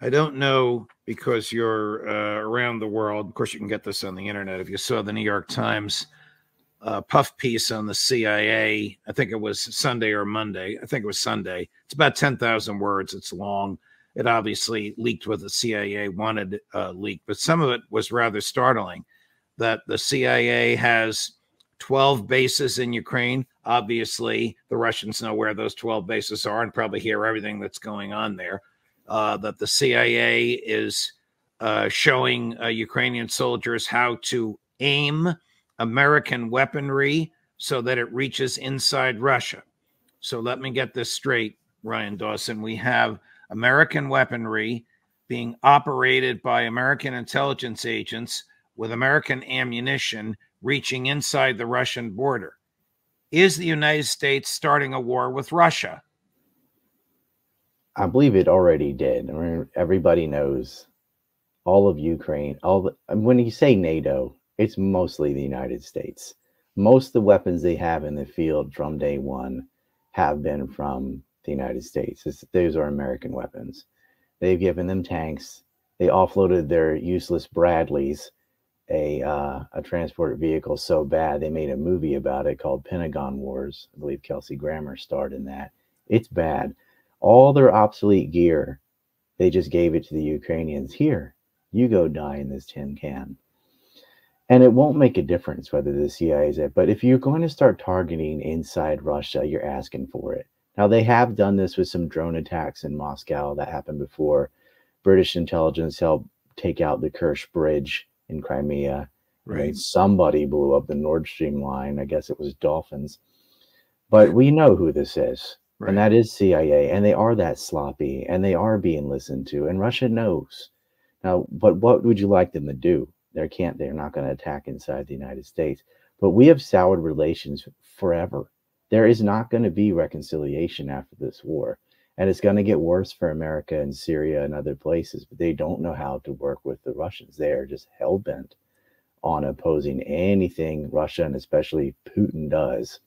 I don't know because you're uh, around the world. Of course, you can get this on the internet. If you saw the New York Times uh, puff piece on the CIA, I think it was Sunday or Monday. I think it was Sunday. It's about 10,000 words. It's long. It obviously leaked what the CIA wanted uh, leaked, but some of it was rather startling that the CIA has 12 bases in Ukraine. Obviously, the Russians know where those 12 bases are and probably hear everything that's going on there. Uh, that the CIA is uh, showing uh, Ukrainian soldiers how to aim American weaponry so that it reaches inside Russia. So let me get this straight, Ryan Dawson. We have American weaponry being operated by American intelligence agents with American ammunition reaching inside the Russian border. Is the United States starting a war with Russia? I believe it already did. I mean, everybody knows all of Ukraine. All the, when you say NATO, it's mostly the United States. Most of the weapons they have in the field from day one have been from the United States. It's, those are American weapons. They've given them tanks. They offloaded their useless Bradleys a uh, a transport vehicle so bad they made a movie about it called Pentagon Wars. I believe Kelsey Grammer starred in that. It's bad. All their obsolete gear, they just gave it to the Ukrainians. Here, you go die in this tin can. And it won't make a difference whether the CIA is it. But if you're going to start targeting inside Russia, you're asking for it. Now they have done this with some drone attacks in Moscow that happened before. British intelligence helped take out the Kerch Bridge in Crimea. Right. somebody blew up the Nord Stream line. I guess it was Dolphins. But we know who this is. Right. And that is CIA. And they are that sloppy and they are being listened to. And Russia knows. Now, but what would you like them to do? They can't, they're not going to attack inside the United States. But we have soured relations forever. There is not going to be reconciliation after this war and it's going to get worse for America and Syria and other places. But they don't know how to work with the Russians. They are just hell bent on opposing anything Russia and especially Putin does.